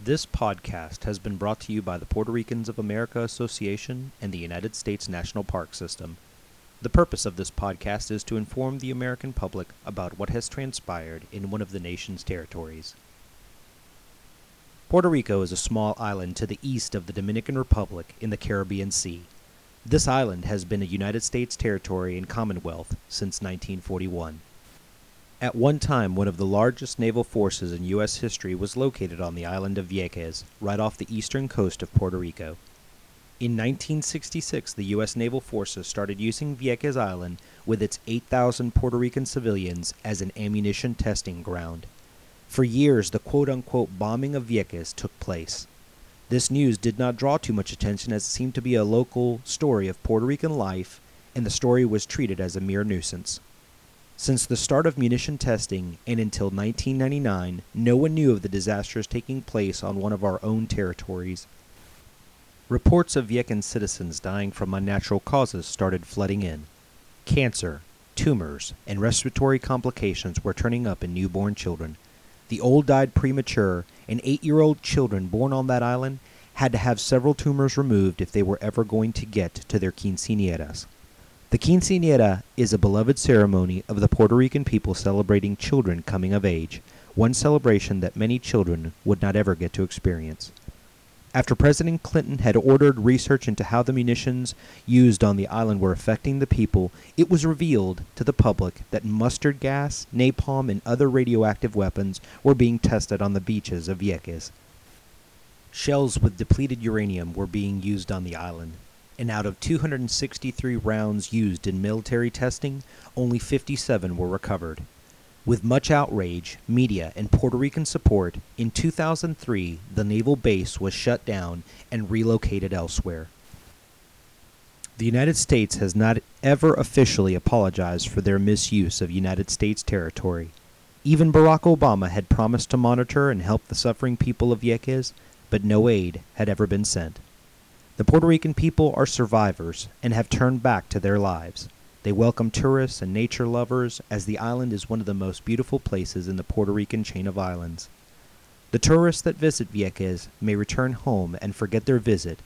This podcast has been brought to you by the Puerto Ricans of America Association and the United States National Park System. The purpose of this podcast is to inform the American public about what has transpired in one of the nation's territories. Puerto Rico is a small island to the east of the Dominican Republic in the Caribbean Sea. This island has been a United States territory and commonwealth since 1941. At one time, one of the largest naval forces in U.S. history was located on the island of Vieques, right off the eastern coast of Puerto Rico. In 1966, the U.S. naval forces started using Vieques Island with its 8,000 Puerto Rican civilians as an ammunition testing ground. For years, the quote unquote bombing of Vieques took place. This news did not draw too much attention as it seemed to be a local story of Puerto Rican life, and the story was treated as a mere nuisance. Since the start of munition testing and until 1999, no one knew of the disasters taking place on one of our own territories. Reports of Vieques citizens dying from unnatural causes started flooding in. Cancer, tumors, and respiratory complications were turning up in newborn children. The old died premature, and eight year old children born on that island had to have several tumors removed if they were ever going to get to their quinceañeras. The quinceañera is a beloved ceremony of the Puerto Rican people celebrating children coming of age, one celebration that many children would not ever get to experience. After President Clinton had ordered research into how the munitions used on the island were affecting the people, it was revealed to the public that mustard gas, napalm, and other radioactive weapons were being tested on the beaches of Vieques. Shells with depleted uranium were being used on the island, and out of 263 rounds used in military testing, only 57 were recovered. With much outrage, media, and Puerto Rican support, in 2003 the naval base was shut down and relocated elsewhere. The United States has not ever officially apologized for their misuse of United States territory. Even Barack Obama had promised to monitor and help the suffering people of Vieques, but no aid had ever been sent. The Puerto Rican people are survivors and have turned back to their lives. They welcome tourists and nature lovers as the island is one of the most beautiful places in the Puerto Rican chain of islands. The tourists that visit Vieques may return home and forget their visit,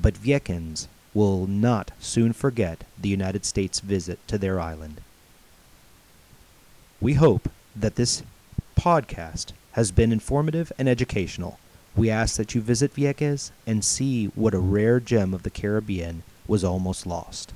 but Viecans will not soon forget the United States visit to their island. We hope that this podcast has been informative and educational. We ask that you visit Vieques and see what a rare gem of the Caribbean was almost lost.